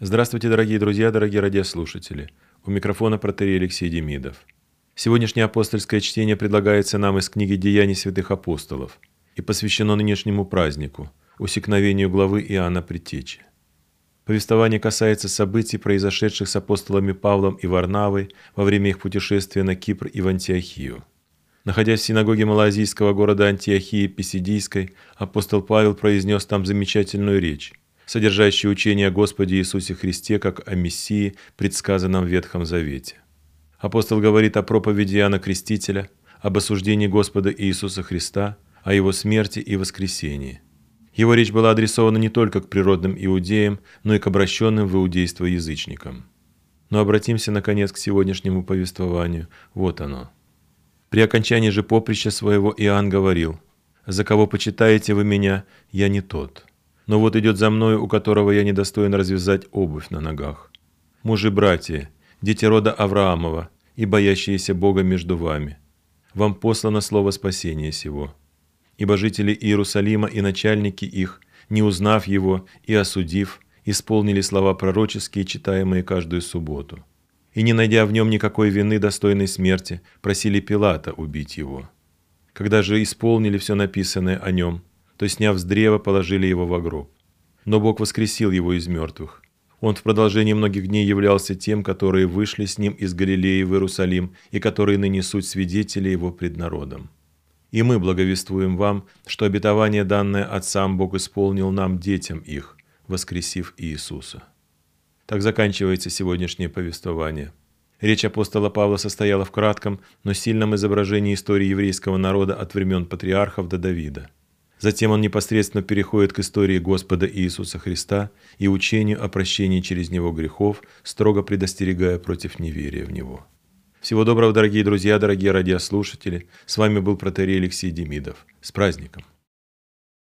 Здравствуйте, дорогие друзья, дорогие радиослушатели. У микрофона протерей Алексей Демидов. Сегодняшнее апостольское чтение предлагается нам из книги «Деяний святых апостолов» и посвящено нынешнему празднику – усекновению главы Иоанна Предтечи. Повествование касается событий, произошедших с апостолами Павлом и Варнавой во время их путешествия на Кипр и в Антиохию. Находясь в синагоге малоазийского города Антиохии Писидийской, апостол Павел произнес там замечательную речь – содержащие учение о Господе Иисусе Христе как о Мессии, предсказанном в Ветхом Завете. Апостол говорит о проповеди Иоанна Крестителя, об осуждении Господа Иисуса Христа, о Его смерти и воскресении. Его речь была адресована не только к природным иудеям, но и к обращенным в иудейство язычникам. Но обратимся, наконец, к сегодняшнему повествованию. Вот оно. При окончании же поприща своего Иоанн говорил, «За кого почитаете вы меня, я не тот» но вот идет за мною, у которого я недостоин развязать обувь на ногах. Мужи-братья, дети рода Авраамова и боящиеся Бога между вами, вам послано слово спасения сего. Ибо жители Иерусалима и начальники их, не узнав его и осудив, исполнили слова пророческие, читаемые каждую субботу. И не найдя в нем никакой вины, достойной смерти, просили Пилата убить его. Когда же исполнили все написанное о нем, то, сняв с древа, положили его в гроб. Но Бог воскресил его из мертвых. Он в продолжении многих дней являлся тем, которые вышли с ним из Галилеи в Иерусалим и которые ныне суть свидетели его пред народом. И мы благовествуем вам, что обетование, данное Отцам, Бог исполнил нам, детям их, воскресив Иисуса. Так заканчивается сегодняшнее повествование. Речь апостола Павла состояла в кратком, но сильном изображении истории еврейского народа от времен патриархов до Давида – Затем он непосредственно переходит к истории Господа Иисуса Христа и учению о прощении через Него грехов, строго предостерегая против неверия в Него. Всего доброго, дорогие друзья, дорогие радиослушатели. С вами был протерей Алексей Демидов. С праздником!